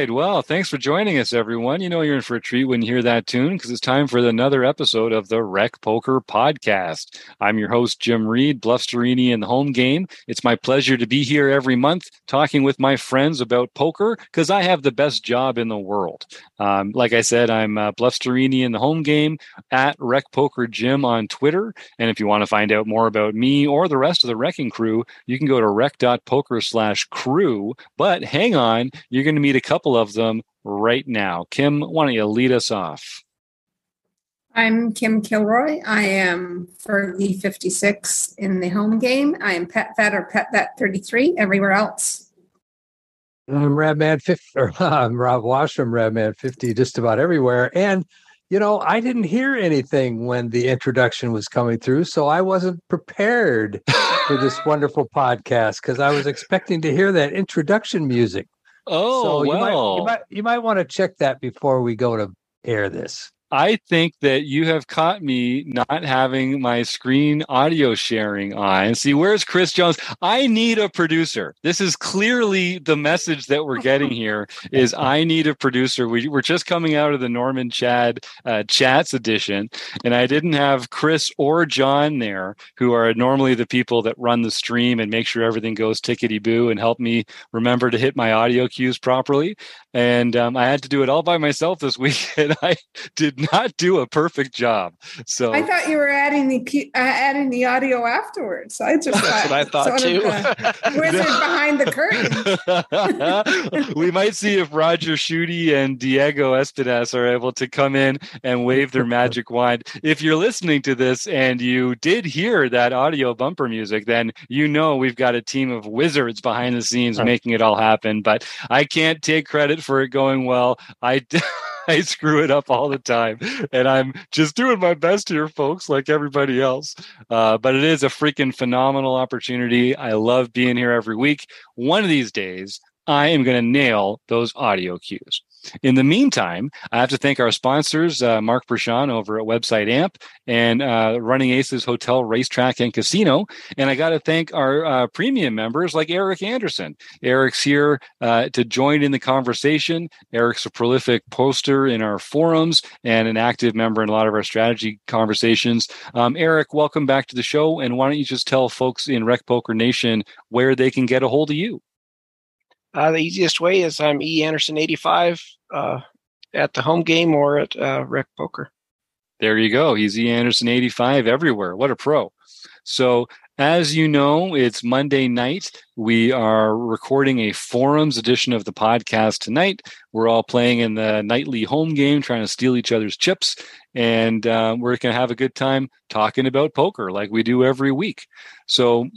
right. Well, thanks for joining us, everyone. You know you're in for a treat when you hear that tune because it's time for another episode of the Rec Poker Podcast. I'm your host, Jim Reed, Bluff Sterini in the home game. It's my pleasure to be here every month talking with my friends about poker because I have the best job in the world. Um, like I said, I'm uh, Bluff Sterini in the home game at Rec Poker Jim on Twitter. And if you want to find out more about me or the rest of the wrecking crew, you can go to rec.poker slash crew. But hang on, you're going to meet a couple of them right now. Kim, why don't you lead us off? I'm Kim Kilroy. I am Fergie 56 in the home game. I am Pet Vet or Pet Vet 33 everywhere else. I'm Radman 50, or I'm Rob Washam, Radman 50, just about everywhere. And, you know, I didn't hear anything when the introduction was coming through, so I wasn't prepared for this wonderful podcast because I was expecting to hear that introduction music. Oh, so well. you might, you might, you might want to check that before we go to air this. I think that you have caught me not having my screen audio sharing on. See, where's Chris Jones? I need a producer. This is clearly the message that we're getting here is I need a producer. We, we're just coming out of the Norman Chad uh, Chats edition, and I didn't have Chris or John there, who are normally the people that run the stream and make sure everything goes tickety boo and help me remember to hit my audio cues properly. And um, I had to do it all by myself this week, and I did not do a perfect job. So I thought you were adding the uh, adding the audio afterwards. I just that's what I thought too. wizard behind the curtain. we might see if Roger Schutte and Diego Espinas are able to come in and wave their magic wand. If you're listening to this and you did hear that audio bumper music, then you know we've got a team of wizards behind the scenes making it all happen. But I can't take credit for it going well. I. I screw it up all the time. And I'm just doing my best here, folks, like everybody else. Uh, but it is a freaking phenomenal opportunity. I love being here every week. One of these days, I am going to nail those audio cues. In the meantime, I have to thank our sponsors, uh, Mark Prashant over at Website Amp and uh, Running Aces Hotel, Racetrack, and Casino. And I got to thank our uh, premium members like Eric Anderson. Eric's here uh, to join in the conversation. Eric's a prolific poster in our forums and an active member in a lot of our strategy conversations. Um, Eric, welcome back to the show. And why don't you just tell folks in Rec Poker Nation where they can get a hold of you? Uh, the easiest way is I'm E Anderson 85 uh, at the home game or at uh, Rec Poker. There you go. He's E Anderson 85 everywhere. What a pro. So, as you know, it's Monday night. We are recording a forums edition of the podcast tonight. We're all playing in the nightly home game, trying to steal each other's chips. And uh, we're going to have a good time talking about poker like we do every week. So,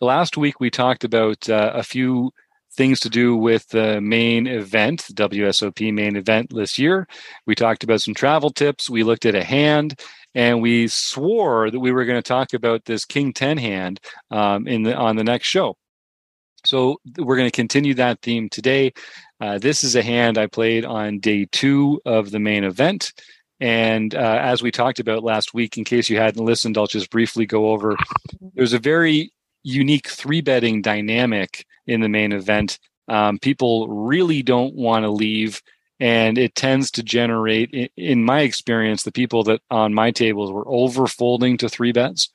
last week we talked about uh, a few things to do with the main event, the WSOP main event this year. We talked about some travel tips. We looked at a hand, and we swore that we were going to talk about this King Ten hand um, in the on the next show. So we're going to continue that theme today. Uh, this is a hand I played on day two of the main event. And uh, as we talked about last week, in case you hadn't listened, I'll just briefly go over. There's a very unique three betting dynamic in the main event. Um, people really don't want to leave, and it tends to generate, in my experience, the people that on my tables were over folding to three bets.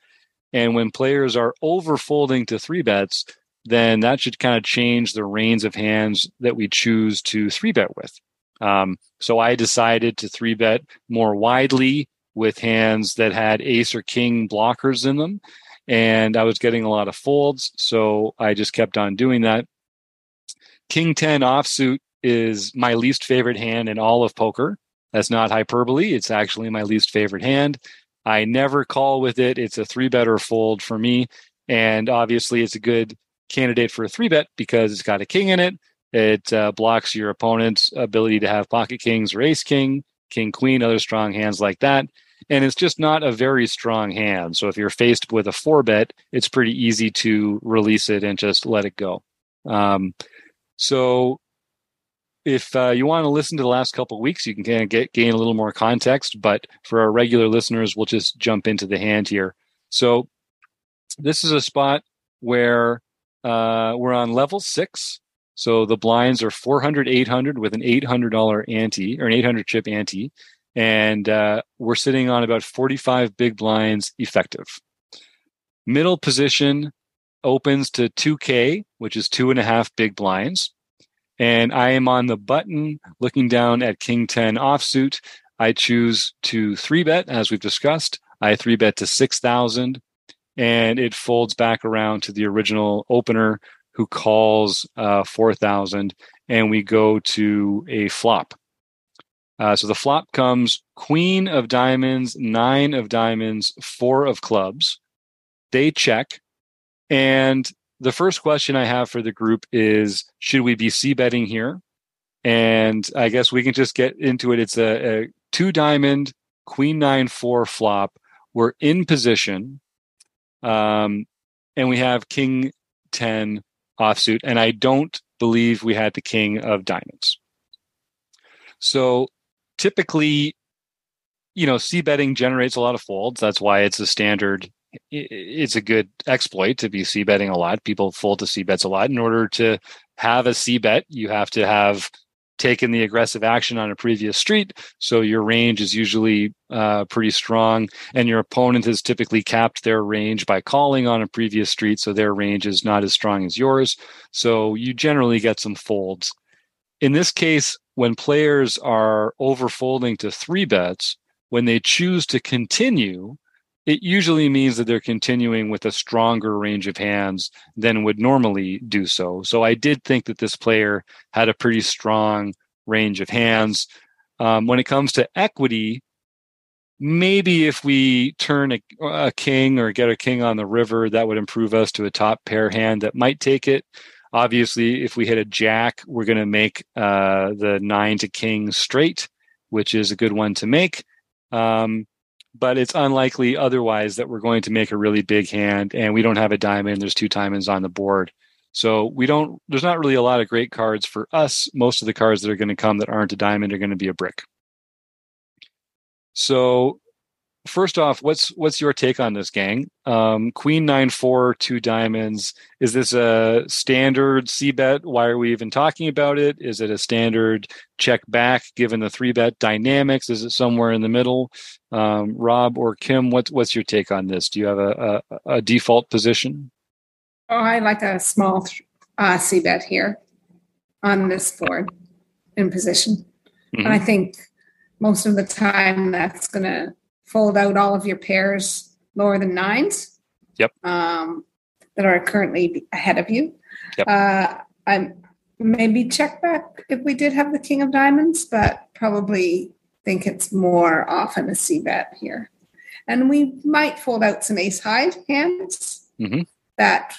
And when players are over folding to three bets, then that should kind of change the range of hands that we choose to three bet with. Um, so I decided to three bet more widely with hands that had ace or king blockers in them. And I was getting a lot of folds. So I just kept on doing that. King 10 offsuit is my least favorite hand in all of poker. That's not hyperbole. It's actually my least favorite hand. I never call with it. It's a three bet or fold for me. And obviously, it's a good candidate for a three bet because it's got a king in it. It uh, blocks your opponent's ability to have pocket kings or ace king, king queen, other strong hands like that. And it's just not a very strong hand. So if you're faced with a four bet, it's pretty easy to release it and just let it go. Um, so if uh, you want to listen to the last couple weeks, you can kind of get gain a little more context. But for our regular listeners, we'll just jump into the hand here. So this is a spot where uh, we're on level six. So the blinds are 400, 800 with an $800 ante or an 800 chip ante. And uh, we're sitting on about 45 big blinds effective. Middle position opens to 2K, which is two and a half big blinds. And I am on the button looking down at King 10 offsuit. I choose to three bet, as we've discussed. I three bet to 6,000 and it folds back around to the original opener who calls uh, 4,000 and we go to a flop. Uh, so the flop comes queen of diamonds, nine of diamonds, four of clubs. They check. And the first question I have for the group is should we be c betting here? And I guess we can just get into it. It's a, a two diamond, queen nine, four flop. We're in position. Um, and we have king 10 offsuit. And I don't believe we had the king of diamonds. So typically, you know, c betting generates a lot of folds. That's why it's a standard. It's a good exploit to be c betting a lot. People fold to c bets a lot. In order to have a c bet, you have to have taken the aggressive action on a previous street. So your range is usually uh, pretty strong, and your opponent has typically capped their range by calling on a previous street. So their range is not as strong as yours. So you generally get some folds. In this case, when players are overfolding to three bets, when they choose to continue, it usually means that they're continuing with a stronger range of hands than would normally do so. So I did think that this player had a pretty strong range of hands. Um, when it comes to equity, maybe if we turn a, a, king or get a king on the river, that would improve us to a top pair hand that might take it. Obviously, if we hit a jack, we're going to make uh, the nine to king straight, which is a good one to make. Um, but it's unlikely otherwise that we're going to make a really big hand and we don't have a diamond. There's two diamonds on the board. So we don't, there's not really a lot of great cards for us. Most of the cards that are going to come that aren't a diamond are going to be a brick. So first off, what's what's your take on this gang? Um, Queen nine four two diamonds. Is this a standard c bet? Why are we even talking about it? Is it a standard check back given the three bet dynamics? Is it somewhere in the middle? Um, Rob or Kim, what's what's your take on this? Do you have a, a, a default position? Oh, I like a small uh, c bet here on this board in position, mm-hmm. and I think most of the time that's going to fold out all of your pairs lower than nines. Yep. Um, that are currently ahead of you. Yep. Uh, I'm maybe check back if we did have the king of diamonds, but probably think it's more often a c bet here. And we might fold out some ace high hands mm-hmm. that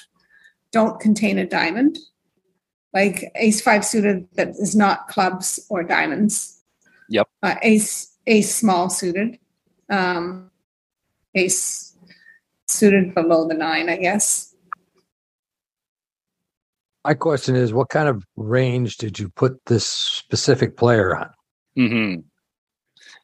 don't contain a diamond, like ace five suited that is not clubs or diamonds. Yep. Uh, ace ace small suited um, ace suited below the nine, I guess. My question is, what kind of range did you put this specific player on? Hmm.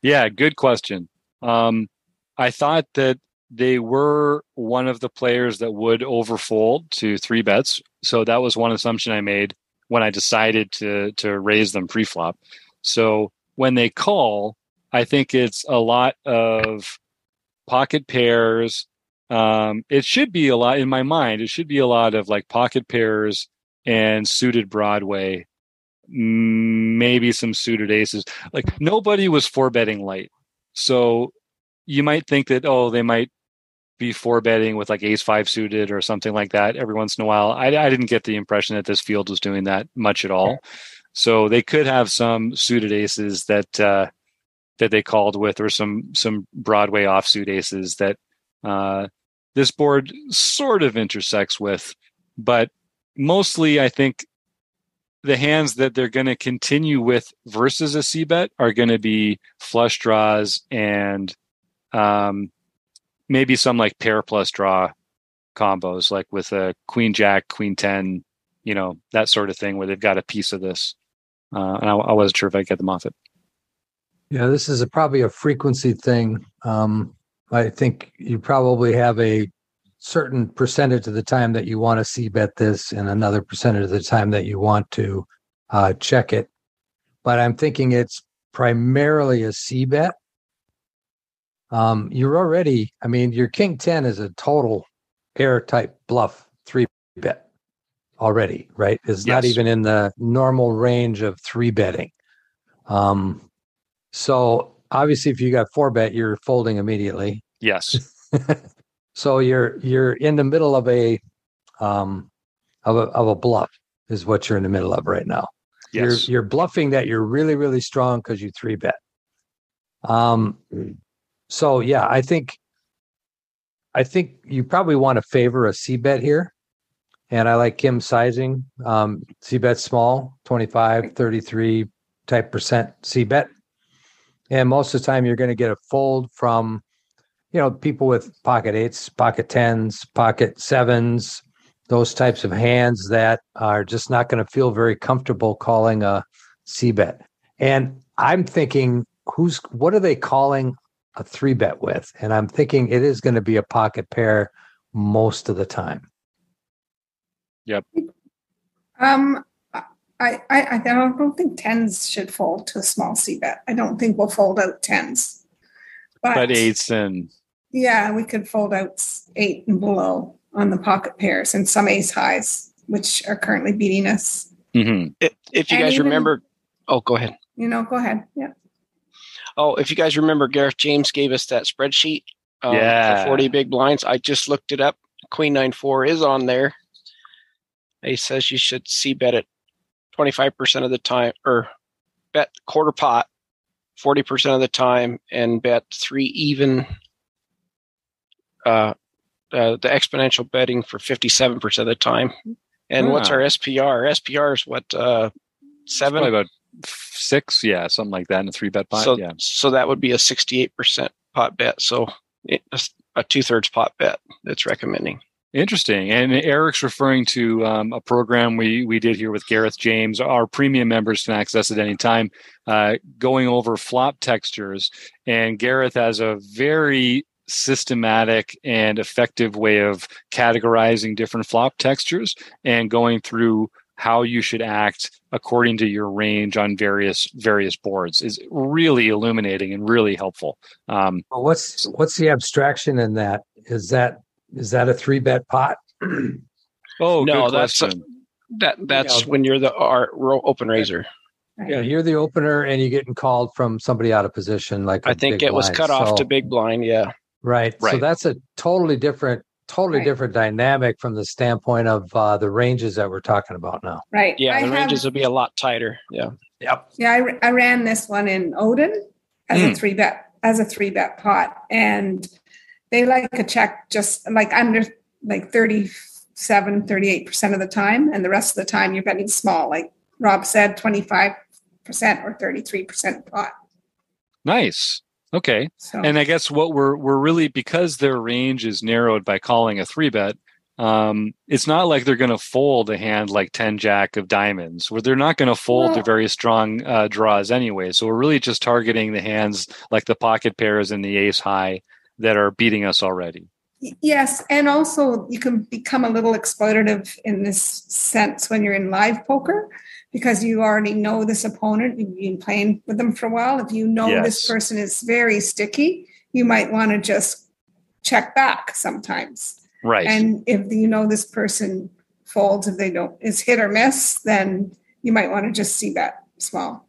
Yeah, good question. Um, I thought that they were one of the players that would overfold to three bets. So that was one assumption I made when I decided to to raise them pre-flop. So when they call, I think it's a lot of pocket pairs. Um, it should be a lot in my mind. It should be a lot of like pocket pairs and suited Broadway, maybe some suited aces. Like nobody was four betting light, so you might think that oh they might be four betting with like ace five suited or something like that every once in a while. I, I didn't get the impression that this field was doing that much at all. So they could have some suited aces that uh, that they called with, or some some Broadway offsuit aces that uh, this board sort of intersects with, but mostly I think the hands that they're going to continue with versus a c bet are going to be flush draws and um, maybe some like pair plus draw combos, like with a queen jack, queen ten, you know that sort of thing, where they've got a piece of this. Uh, and I, I wasn't sure if I get them off it. Yeah, this is a, probably a frequency thing. Um, I think you probably have a certain percentage of the time that you want to c bet this and another percentage of the time that you want to uh, check it. But I'm thinking it's primarily a c bet. Um, you're already, I mean, your king 10 is a total air type bluff three bet already, right? It's yes. not even in the normal range of three betting. Um, so obviously, if you got four bet, you're folding immediately. Yes. so you're you're in the middle of a um of a of a bluff is what you're in the middle of right now. Yes. You're you're bluffing that you're really really strong because you three bet. Um. So yeah, I think I think you probably want to favor a C bet here. And I like Kim sizing. Um, C bet small, 25, 33 type percent C bet. And most of the time, you're going to get a fold from, you know, people with pocket eights, pocket tens, pocket sevens, those types of hands that are just not going to feel very comfortable calling a C bet. And I'm thinking, who's what are they calling a three bet with? And I'm thinking it is going to be a pocket pair most of the time. Yep. Um, I, I, I don't think tens should fold to a small C bet. I don't think we'll fold out tens. But, but eights and yeah, we could fold out eight and below on the pocket pairs and some ace highs, which are currently beating us. Mm-hmm. If, if, you and guys even, remember, oh, go ahead. You know, go ahead. Yeah. Oh, if you guys remember, Gareth James gave us that spreadsheet um, yeah. for 40 big blinds. I just looked it up. Queen nine four is on there. He says you should c bet it 25% of the time or bet quarter pot 40% of the time and bet three even uh, uh, the exponential betting for 57% of the time. And what's our SPR? SPR is what uh, seven? about six, yeah, something like that in a three bet pot. So, yeah. so that would be a 68% pot bet. So it, a two thirds pot bet that's recommending. Interesting. And Eric's referring to um, a program we, we did here with Gareth James. Our premium members can access at any time, uh, going over flop textures. And Gareth has a very systematic and effective way of categorizing different flop textures and going through how you should act according to your range on various various boards is really illuminating and really helpful. Um, well, what's what's the abstraction in that? Is that is that a three bet pot? oh, no, that's a, that that's yeah. when you're the our, open raiser. Yeah, you're the opener, and you're getting called from somebody out of position. Like I think it blind. was cut so, off to big blind. Yeah, right. right. So that's a totally different, totally right. different dynamic from the standpoint of uh, the ranges that we're talking about now. Right. Yeah, I the have, ranges will be a lot tighter. Yeah. Yep. Yeah, I, I ran this one in Odin as mm. a three bet as a three bet pot, and they like a check just like under like 37 38% of the time and the rest of the time you're betting small like rob said 25% or 33% pot. Nice. Okay. So. and i guess what we're we're really because their range is narrowed by calling a three bet um, it's not like they're going to fold a hand like 10 jack of diamonds where they're not going to fold well, to very strong uh, draws anyway. So we're really just targeting the hands like the pocket pairs and the ace high that are beating us already. Yes, and also you can become a little exploitative in this sense when you're in live poker because you already know this opponent. You've been playing with them for a while. If you know yes. this person is very sticky, you might want to just check back sometimes. Right. And if you know this person folds, if they don't is hit or miss, then you might want to just see that small.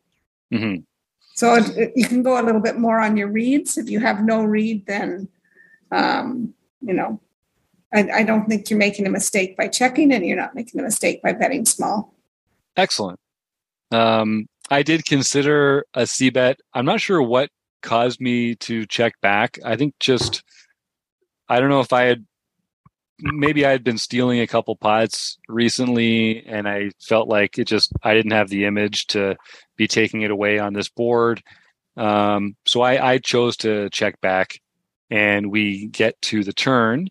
Mm-hmm. So it, you can go a little bit more on your reads. If you have no read, then um, you know, I, I don't think you're making a mistake by checking, and you're not making a mistake by betting small. Excellent. Um, I did consider a C bet. I'm not sure what caused me to check back. I think just I don't know if I had maybe I had been stealing a couple pots recently and I felt like it just I didn't have the image to be taking it away on this board. Um, so I, I chose to check back and we get to the turn.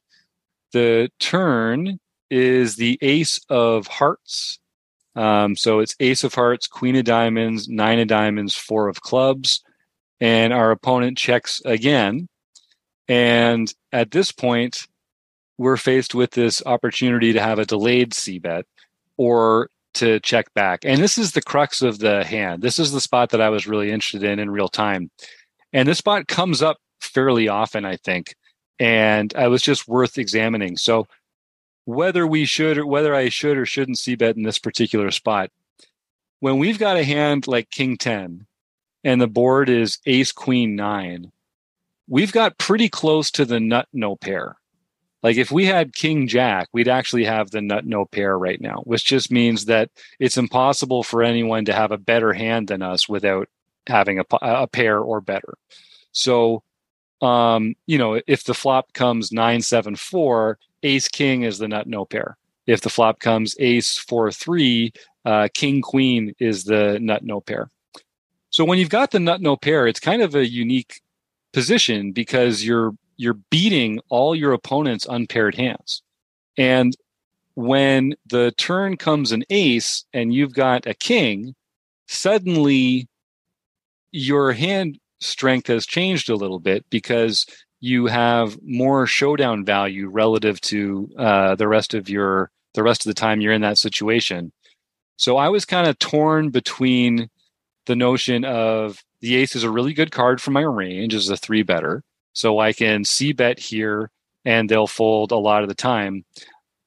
The turn is the ace of hearts. Um, so it's ace of hearts, queen of diamonds, nine of diamonds, four of clubs. And our opponent checks again. And at this point, we're faced with this opportunity to have a delayed c bet or to check back. And this is the crux of the hand. This is the spot that I was really interested in in real time. And this spot comes up fairly often, I think. And I was just worth examining. So whether we should or whether I should or shouldn't c bet in this particular spot, when we've got a hand like King 10 and the board is Ace Queen 9, we've got pretty close to the nut no pair. Like if we had King Jack, we'd actually have the nut no pair right now, which just means that it's impossible for anyone to have a better hand than us without having a, a pair or better. So, um, you know, if the flop comes nine seven four, Ace King is the nut no pair. If the flop comes Ace four three, uh, King Queen is the nut no pair. So when you've got the nut no pair, it's kind of a unique position because you're you're beating all your opponent's unpaired hands. And when the turn comes an ace and you've got a king, suddenly your hand strength has changed a little bit because you have more showdown value relative to uh, the rest of your the rest of the time you're in that situation. So I was kind of torn between the notion of the ace is a really good card for my range as a three better, so I can c bet here and they'll fold a lot of the time.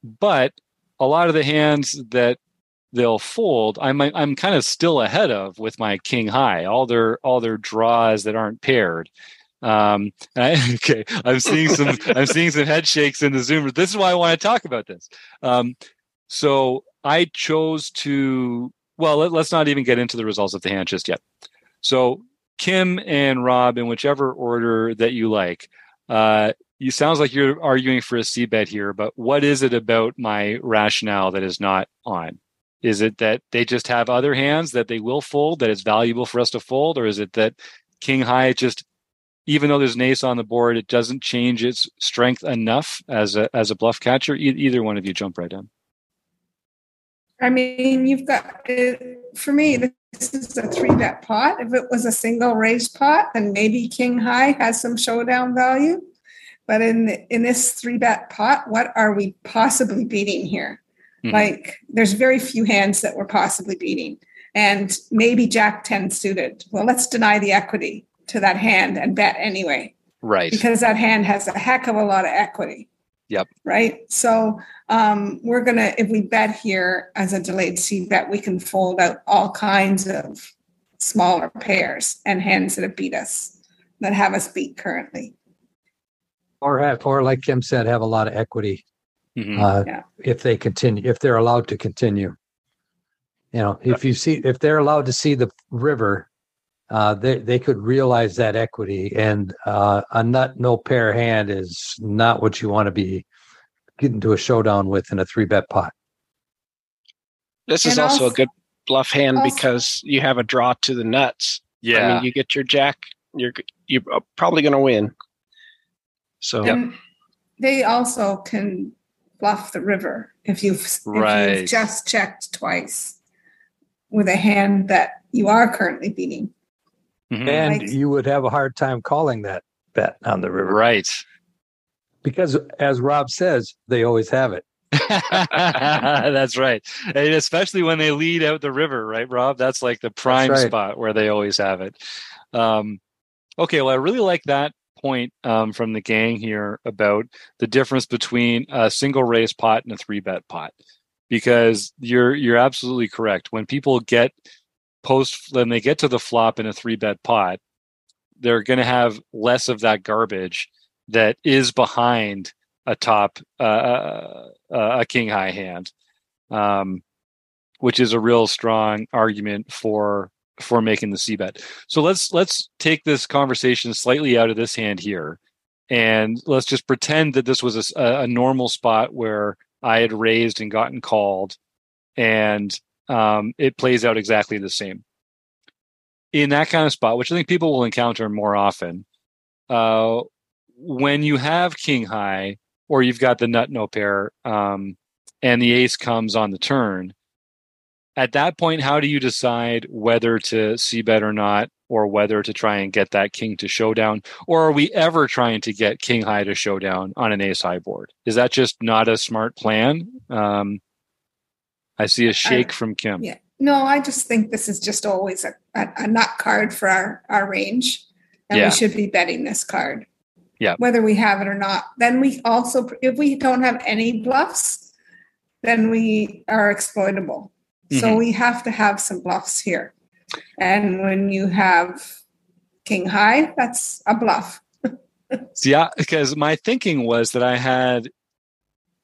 But a lot of the hands that they'll fold, I'm I'm kind of still ahead of with my king high. All their all their draws that aren't paired. Um, I, okay, I'm seeing some I'm seeing some head shakes in the Zoom. This is why I want to talk about this. Um, so I chose to well, let, us not even get into the results of the hand just yet. So Kim and Rob, in whichever order that you like. Uh, you sounds like you're arguing for a bet here, but what is it about my rationale that is not on? Is it that they just have other hands that they will fold that it's valuable for us to fold, or is it that King High just, even though there's an ace on the board, it doesn't change its strength enough as a as a bluff catcher? E- either one of you jump right in. I mean, you've got for me this is a three bet pot. If it was a single raise pot, then maybe king high has some showdown value. But in in this three bet pot, what are we possibly beating here? Mm-hmm. Like there's very few hands that we're possibly beating. And maybe Jack 10 suited. Well, let's deny the equity to that hand and bet anyway. Right. Because that hand has a heck of a lot of equity. Yep. Right. So um, we're going to, if we bet here as a delayed C bet, we can fold out all kinds of smaller pairs and hands that have beat us, that have us beat currently. Or have, or like Kim said, have a lot of equity. Mm-hmm. Uh, yeah. If they continue, if they're allowed to continue, you know, if you see, if they're allowed to see the river, uh, they they could realize that equity. And uh, a nut no pair hand is not what you want to be getting to a showdown with in a three bet pot. This is also, also, a good bluff hand also, because you have a draw to the nuts. Yeah, I mean, you get your jack, you're you're probably going to win. So and they also can bluff the river if you've right. if you've just checked twice with a hand that you are currently beating. Mm-hmm. And like, you would have a hard time calling that bet on the river. Right because as Rob says, they always have it. that's right. And especially when they lead out the river, right, Rob? That's like the prime right. spot where they always have it. Um, okay, well, I really like that point um, from the gang here about the difference between a single raise pot and a three bet pot, because you're you're absolutely correct. When people get post when they get to the flop in a three bet pot, they're going to have less of that garbage that is behind a top uh, uh, uh, a king high hand, um, which is a real strong argument for for making the c bet. So let's let's take this conversation slightly out of this hand here, and let's just pretend that this was a, a normal spot where I had raised and gotten called, and um, it plays out exactly the same. In that kind of spot, which I think people will encounter more often, uh, when you have king high or you've got the nut no pair um, and the ace comes on the turn at that point, how do you decide whether to c bet or not, or whether to try and get that king to showdown? Or are we ever trying to get king high to showdown on an ace high board? Is that just not a smart plan? Um, I see a shake I, from Kim. Yeah. No, I just think this is just always a, a, a nut card for our, our range. And yeah. we should be betting this card. Yeah. Whether we have it or not. Then we also, if we don't have any bluffs, then we are exploitable. Mm-hmm. So we have to have some bluffs here. And when you have king high, that's a bluff. yeah, because my thinking was that I had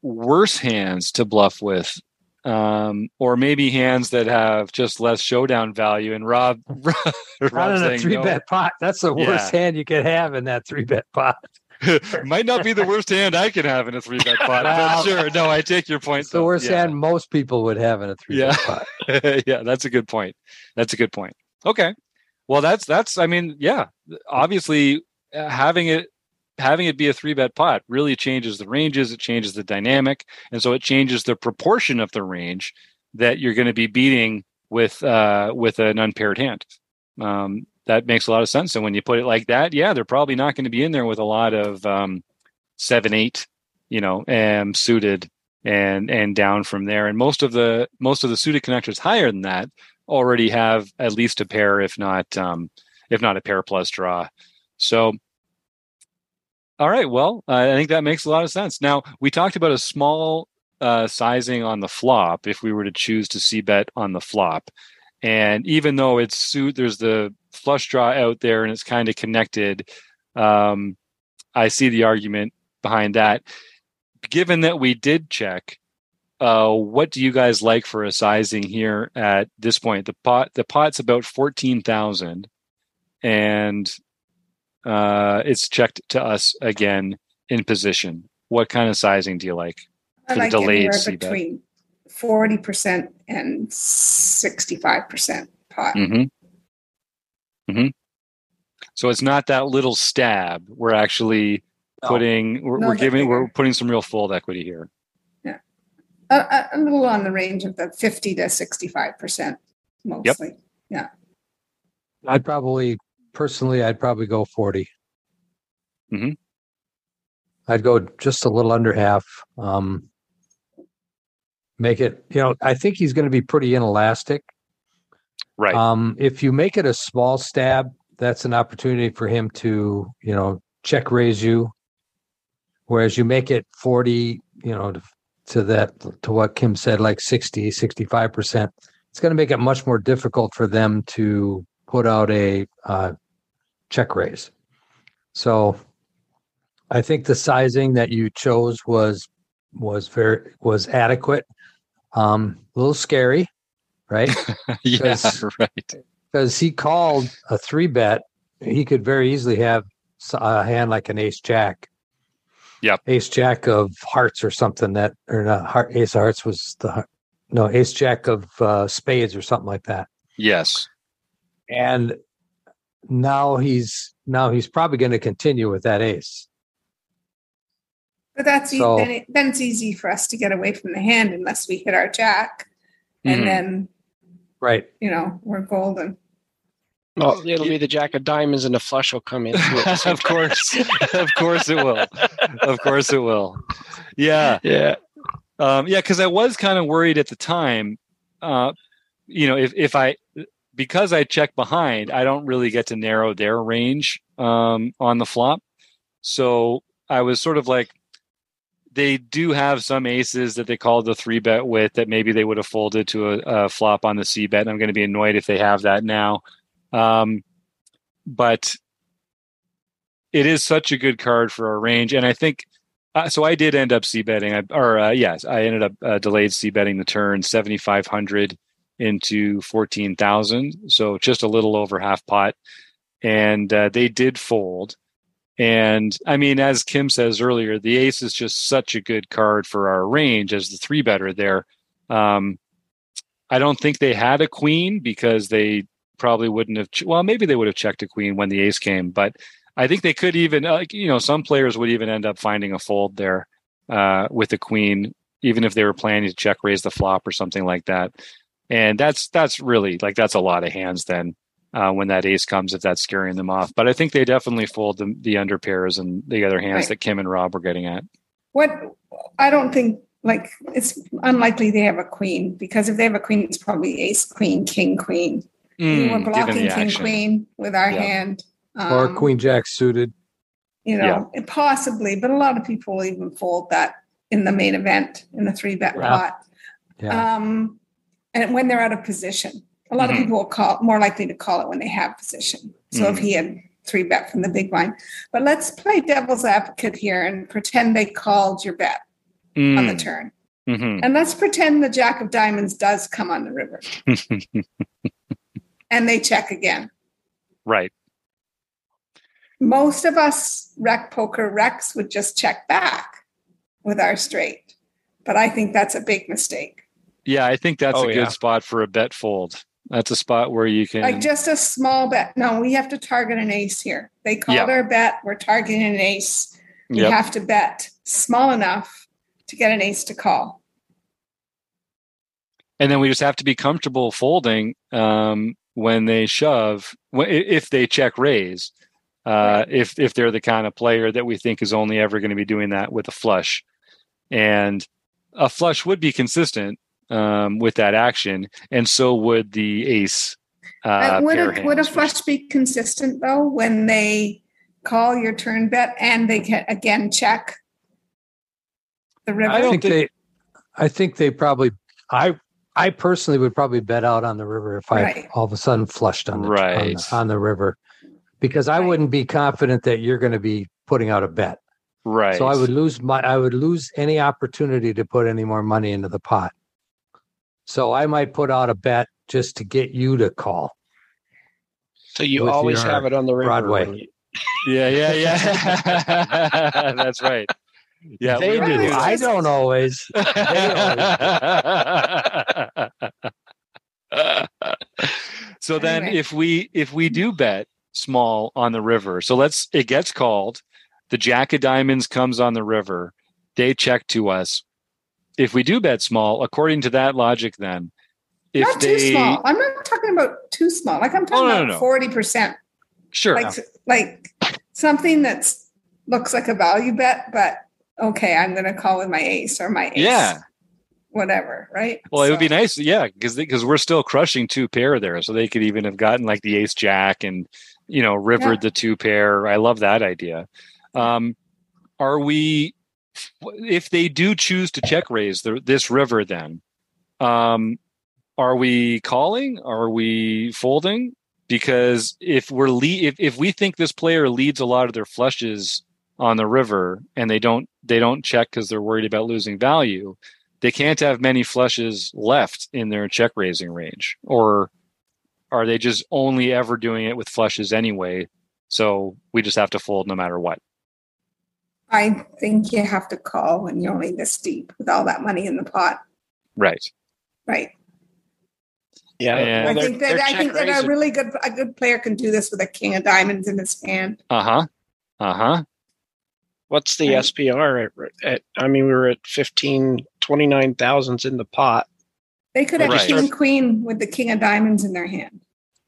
worse hands to bluff with um, or maybe hands that have just less showdown value. And Rob, Rob not in a three no. bet pot. That's the worst yeah. hand you could have in that three bet pot. Might not be the worst hand I can have in a three bet pot. Well, sure, no, I take your point. It's the worst yeah. hand most people would have in a three yeah. bet pot. yeah, that's a good point. That's a good point. Okay, well, that's that's. I mean, yeah, obviously uh, having it having it be a three bet pot really changes the ranges, it changes the dynamic, and so it changes the proportion of the range that you're going to be beating with uh, with an unpaired hand. Um, that makes a lot of sense. And when you put it like that, yeah, they're probably not going to be in there with a lot of um, seven eight, you know, and suited and and down from there. And most of the most of the suited connectors higher than that already have at least a pair, if not um, if not a pair plus draw. So all right. Well, I think that makes a lot of sense. Now, we talked about a small uh, sizing on the flop if we were to choose to c bet on the flop. And even though it's suit, there's the flush draw out there and it's kind of connected. Um, I see the argument behind that. Given that we did check, uh, what do you guys like for a sizing here at this point? The pot, the pot's about fourteen thousand, and uh, it's checked to us again in position. What kind of sizing do you like for I like the delayed between forty percent and sixty-five percent pot. Mm-hmm. Mm-hmm. So it's not that little stab. We're actually putting. We're, no, we're giving. Bigger. We're putting some real fold equity here. Yeah, a, a, little on the range of the fifty to sixty-five percent, mostly. Yep. Yeah. I'd probably personally, I'd probably go 40. Mm-hmm. I'd go just a little under half. Um, make it, you know, I think he's going to be pretty inelastic. Right. Um, if you make it a small stab, that's an opportunity for him to, you know, check raise you. Whereas you make it 40, you know, to, to that, to what Kim said, like 60, 65%, it's going to make it much more difficult for them to put out a uh, check raise. So I think the sizing that you chose was was very was adequate. Um, a little scary, right? yeah, right. Because he called a three bet, he could very easily have a hand like an ace jack. Yep. Ace jack of hearts or something that, or not heart, ace of hearts was the, no, ace jack of uh, spades or something like that. Yes. And now he's now he's probably going to continue with that ace. But that's so, then, it, then it's easy for us to get away from the hand unless we hit our jack, and mm-hmm. then right, you know, we're golden. Well, it'll be the jack of diamonds, and the flush will come in. of course, of course it will. Of course it will. Yeah, yeah, um, yeah. Because I was kind of worried at the time. Uh, you know, if if I because I check behind, I don't really get to narrow their range um, on the flop. So I was sort of like, they do have some aces that they call the three bet with that maybe they would have folded to a, a flop on the C bet. And I'm going to be annoyed if they have that now. Um, but it is such a good card for our range. And I think, uh, so I did end up C betting, or uh, yes, I ended up uh, delayed C betting the turn 7,500 into 14,000. So just a little over half pot. And uh, they did fold. And I mean, as Kim says earlier, the ace is just such a good card for our range as the three better there. Um, I don't think they had a queen because they probably wouldn't have. Well, maybe they would have checked a queen when the ace came, but I think they could even, uh, you know, some players would even end up finding a fold there uh, with the queen, even if they were planning to check raise the flop or something like that. And that's that's really like that's a lot of hands then uh, when that ace comes if that's scaring them off. But I think they definitely fold the, the under pairs and the other hands right. that Kim and Rob were getting at. What I don't think like it's unlikely they have a queen because if they have a queen, it's probably ace, queen, king, queen. Mm, we're blocking king, action. queen with our yeah. hand. Um, or queen jack suited. You know, yeah. possibly, but a lot of people even fold that in the main event in the three bet yeah. pot. Yeah. Um, and when they're out of position. A lot mm-hmm. of people will call more likely to call it when they have position. So mm-hmm. if he had three bet from the big blind. But let's play devil's advocate here and pretend they called your bet mm. on the mm. turn. Mm-hmm. And let's pretend the jack of diamonds does come on the river. and they check again. Right. Most of us rec poker recs would just check back with our straight. But I think that's a big mistake. Yeah, I think that's oh, a good spot for a bet fold. That's a spot where you can like just a small bet. No, we have to target an ace here. They called yeah. our bet. We're targeting an ace. We yep. have to bet small enough to get an ace to call. And then we just have to be comfortable folding um, when they shove. If they check raise, uh, right. if if they're the kind of player that we think is only ever going to be doing that with a flush, and a flush would be consistent um, with that action, and so would the ace. Uh, would a, would a flush be consistent though when they call your turn bet and they can again check the river? I don't think they. I think they probably. I I personally would probably bet out on the river if I right. all of a sudden flushed on the, right. on, the, on the river, because I right. wouldn't be confident that you're going to be putting out a bet. Right. So I would lose my I would lose any opportunity to put any more money into the pot. So I might put out a bet just to get you to call. So you always have it on the river. Broadway. You... yeah, yeah, yeah. That's right. Yeah, they do. I don't always. so then anyway. if we if we do bet small on the river, so let's it gets called, the jack of diamonds comes on the river, they check to us if we do bet small, according to that logic, then if not they, too small. I'm not talking about too small. Like I'm talking oh, no, about forty no, percent. Sure. Like like something that's looks like a value bet, but okay, I'm going to call with my ace or my ace. Yeah. Whatever, right? Well, so. it would be nice, yeah, because because we're still crushing two pair there, so they could even have gotten like the ace jack and you know rivered yeah. the two pair. I love that idea. Um, are we if they do choose to check raise the, this river, then um, are we calling? Are we folding? Because if we're le- if if we think this player leads a lot of their flushes on the river and they don't they don't check because they're worried about losing value, they can't have many flushes left in their check raising range, or are they just only ever doing it with flushes anyway? So we just have to fold no matter what. I think you have to call when you're only this deep with all that money in the pot. Right. Right. Yeah, and I think that I think that a really good a good player can do this with a king of diamonds in his hand. Uh huh. Uh huh. What's the right. SPR at, at, I mean, we were at 15, 29 thousands in the pot. They could have right. king queen with the king of diamonds in their hand.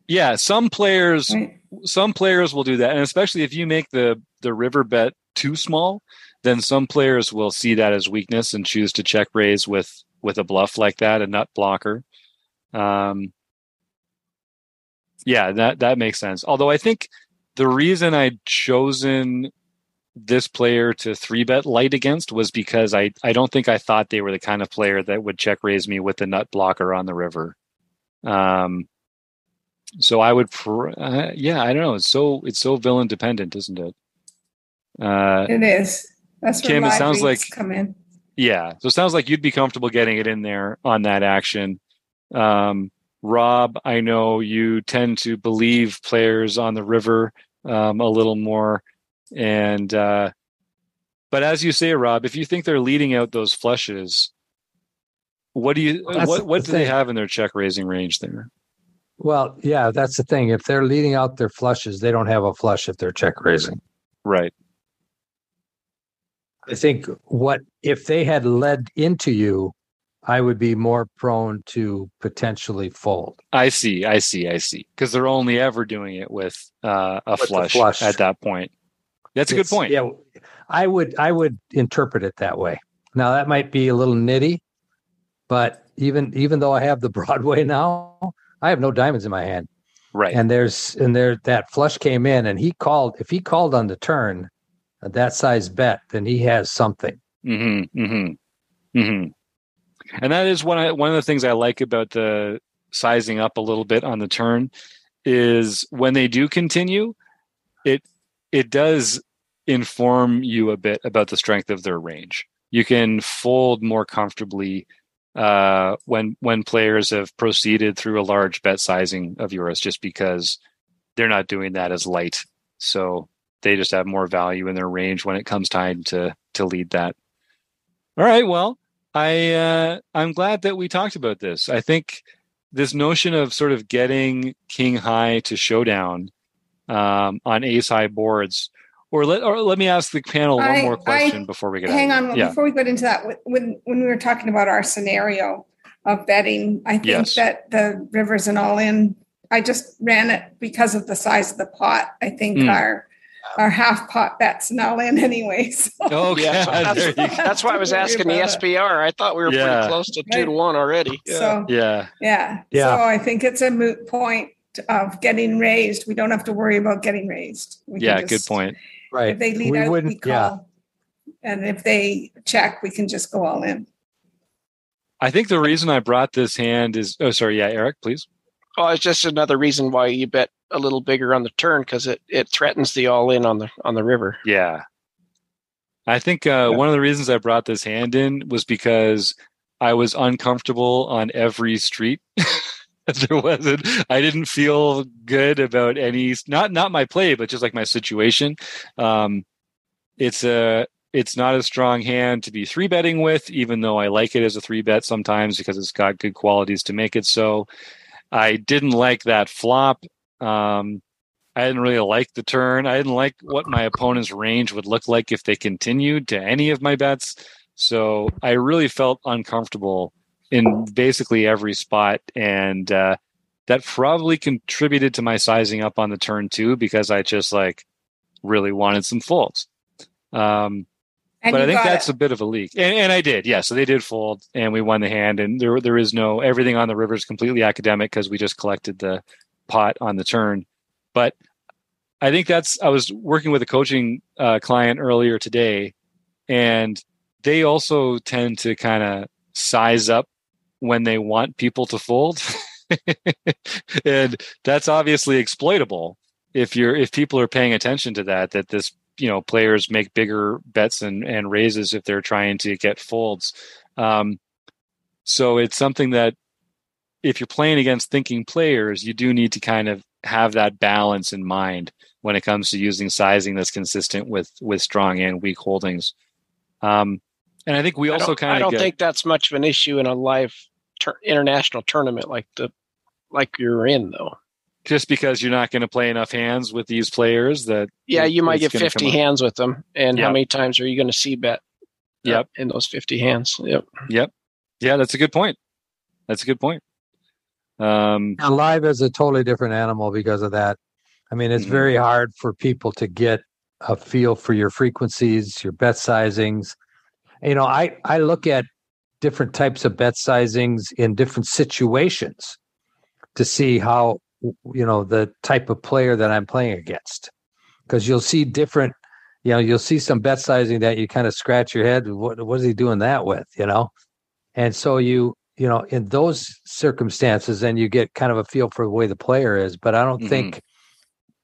Yeah, some players right. Some players will do that, and especially if you make the the river bet too small, then some players will see that as weakness and choose to check raise with with a bluff like that, a nut blocker. Um, yeah, that that makes sense. Although I think the reason I'd chosen this player to three bet light against was because I I don't think I thought they were the kind of player that would check raise me with the nut blocker on the river. Um, so I would, pr- uh, yeah, I don't know. It's so it's so villain dependent, isn't it? Uh, it is. That's Kim. It sounds like come in. Yeah, so it sounds like you'd be comfortable getting it in there on that action. Um, Rob, I know you tend to believe players on the river um, a little more, and uh, but as you say, Rob, if you think they're leading out those flushes, what do you well, what what the do thing. they have in their check raising range there? Well, yeah, that's the thing. If they're leading out their flushes, they don't have a flush if they're check raising. Right. I think what if they had led into you I would be more prone to potentially fold. I see, I see, I see. Because they're only ever doing it with uh, a with flush, flush, at that point. That's a it's, good point. Yeah, I would I would interpret it that way. Now that might be a little nitty, but even even though I have the Broadway now, I have no diamonds in my hand. Right. And there's and there that flush came in and he called if he called on the turn that size bet, then he has something. Mm-hmm. Mm-hmm. Mm-hmm. And that is one of, one of the things I like about the sizing up a little bit on the turn is when they do continue, it it does inform you a bit about the strength of their range. You can fold more comfortably uh, when when players have proceeded through a large bet sizing of yours, just because they're not doing that as light. So they just have more value in their range when it comes time to to lead that. All right, well, I uh, I'm glad that we talked about this. I think this notion of sort of getting king high to showdown um, on ace high boards, or let or let me ask the panel one I, more question I, before we get. Hang on, yeah. before we get into that, when when we were talking about our scenario of betting, I think yes. that the rivers and all in. I just ran it because of the size of the pot. I think mm. our our half pot bets all in anyway. So. Oh, yeah. that's, that's, why I was asking the SPR. I thought we were yeah. pretty close to two to one already. Yeah. So, yeah. Yeah. Yeah. So I think it's a moot point of getting raised. We don't have to worry about getting raised. We yeah, just, good point. Right. If they lead we out, wouldn't, we call. Yeah. And if they check, we can just go all in. I think the reason I brought this hand is oh sorry, yeah, Eric, please. Oh, it's just another reason why you bet a little bigger on the turn because it, it threatens the all in on the on the river. Yeah, I think uh, yeah. one of the reasons I brought this hand in was because I was uncomfortable on every street. there wasn't. I didn't feel good about any. Not not my play, but just like my situation. Um, it's a it's not a strong hand to be three betting with, even though I like it as a three bet sometimes because it's got good qualities to make it so. I didn't like that flop. Um, I didn't really like the turn. I didn't like what my opponent's range would look like if they continued to any of my bets. So I really felt uncomfortable in basically every spot. And uh, that probably contributed to my sizing up on the turn too, because I just like really wanted some folds. Um, and but I think that's it. a bit of a leak, and, and, I did, yeah. So they did fold, and we won the hand, and there there is no everything on the river is completely academic because we just collected the pot on the turn. But I think that's I was working with a coaching uh, client earlier today, and they also tend to kind of size up when they want people to fold, and that's obviously exploitable if you're if people are paying attention to that that this you know players make bigger bets and, and raises if they're trying to get folds. Um, so it's something that if you're playing against thinking players, you do need to kind of have that balance in mind when it comes to using sizing that's consistent with with strong and weak holdings. Um, and I think we also kind of I don't get, think that's much of an issue in a live ter- international tournament like the like you're in though. Just because you're not going to play enough hands with these players that yeah you might get 50 hands with them. And yep. how many times are you going to c bet uh, yep. in those 50 hands? Yep. Yep. Yeah that's a good point. That's a good point. Um and live is a totally different animal because of that. I mean it's mm-hmm. very hard for people to get a feel for your frequencies your bet sizings. You know i i look at different types of bet sizings in different situations to see how you know the type of player that I'm playing against. Because you'll see different you know you'll see some bet sizing that you kind of scratch your head what what is he doing that with? You know? And so you you know in those circumstances then you get kind of a feel for the way the player is. But I don't mm-hmm. think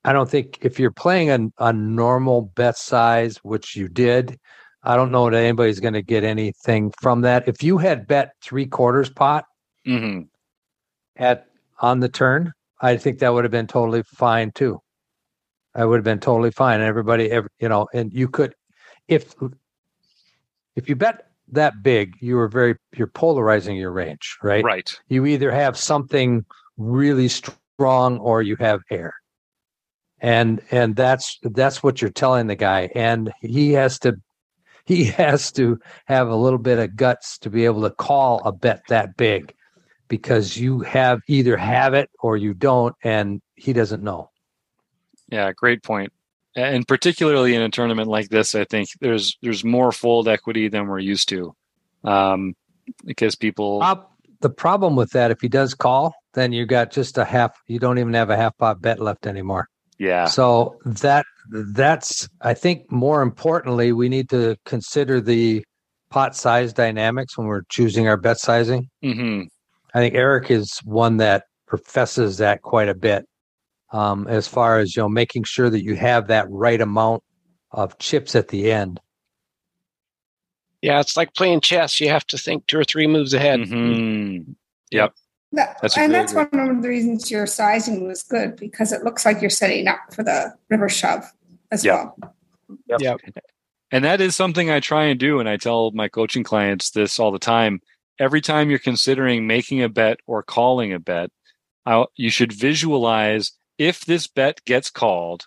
I don't think if you're playing a, a normal bet size which you did I don't know that anybody's going to get anything from that if you had bet three quarters pot mm-hmm. at on the turn I think that would have been totally fine too. I would have been totally fine. Everybody, every, you know, and you could, if if you bet that big, you were very you're polarizing your range, right? Right. You either have something really strong or you have air, and and that's that's what you're telling the guy, and he has to he has to have a little bit of guts to be able to call a bet that big because you have either have it or you don't and he doesn't know. Yeah great point. And particularly in a tournament like this i think there's there's more fold equity than we're used to. Um because people the problem with that if he does call then you got just a half you don't even have a half pot bet left anymore yeah. So that that's i think more importantly we need to consider the pot size dynamics when we're choosing our bet sizing. Mm-hmm. i think eric is one that professes that quite a bit um, as far as you know making sure that you have that right amount of chips at the end. Yeah it's like playing chess. You have to think two or three moves ahead. Mm-hmm. yep. that, that's and that's one of the reasons your sizing was good because it looks like you're setting up for the river shove as yep. well. Yep. yep. And that is something I try and do, and I tell my coaching clients this all the time. Every time you're considering making a bet or calling a bet, I'll, you should visualize if this bet gets called,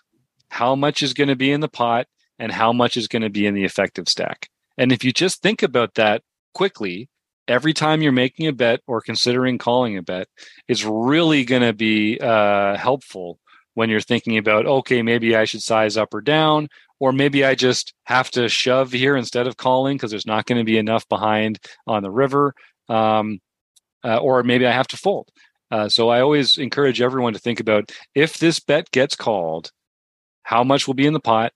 how much is going to be in the pot and how much is going to be in the effective stack. And if you just think about that quickly, every time you're making a bet or considering calling a bet, it's really going to be uh, helpful when you're thinking about, okay, maybe I should size up or down, or maybe I just have to shove here instead of calling because there's not going to be enough behind on the river, um, uh, or maybe I have to fold. Uh, so I always encourage everyone to think about if this bet gets called, how much will be in the pot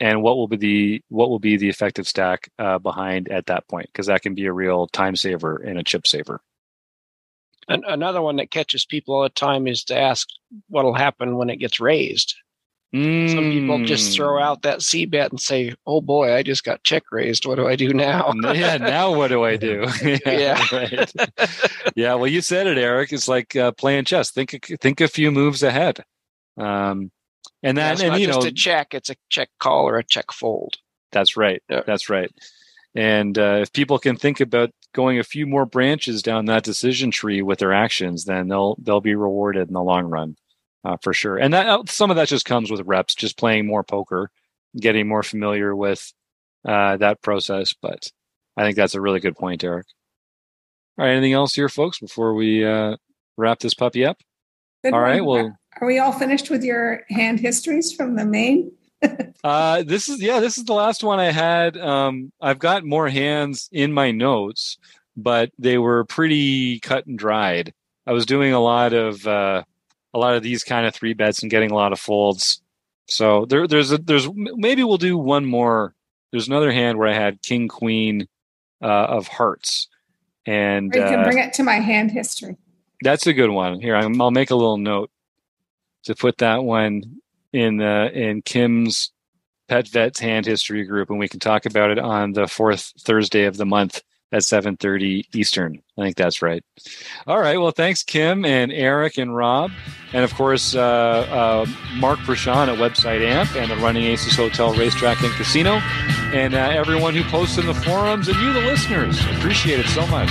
and what will be the what will be the effective stack uh, behind at that point? Because that can be a real time saver and a chip saver. And another one that catches people all the time is to ask what'll happen when it gets raised. Mm. some people just throw mm. out that c bet and say oh boy i just got check raised. What do i do now? Yeah now what do i do? Yeah right. yeah well you said it eric. It's like uh, playing chess. Think think a few moves ahead. Um, and then yeah, and you know a check it's a check call or a check fold. That's right yeah. that's right. And uh, if people can think about going a few more branches down that decision tree with their actions then they'll they'll be rewarded in the long run uh, for sure. And that uh, some of that just comes with reps just playing more poker getting more familiar with uh, that process but i think that's a really good point eric. All right anything else here folks before we uh, wrap this puppy up? Good all right well are we all finished with your hand histories from the main? uh, this is yeah, this is the last one I had. Um, I've got more hands in my notes, but they were pretty cut and dried. I was doing a lot of uh, a lot of these kind of three bets and getting a lot of folds. So there, there's a, there's maybe we'll do one more. There's another hand where I had King Queen uh, of Hearts, and or you can uh, bring it to my hand history. That's a good one. Here, I'll make a little note to put that one in the in Kim's Pet Vets Hand History group, and we can talk about it on the fourth Thursday of the month at 7.30 eastern. I think that's right. All right. Well thanks kim and eric and rob. And of course uh, uh, mark Prashan at website amp and the running aces hotel racetrack and casino. And uh, everyone who posts in the forums and you the listeners appreciate it so much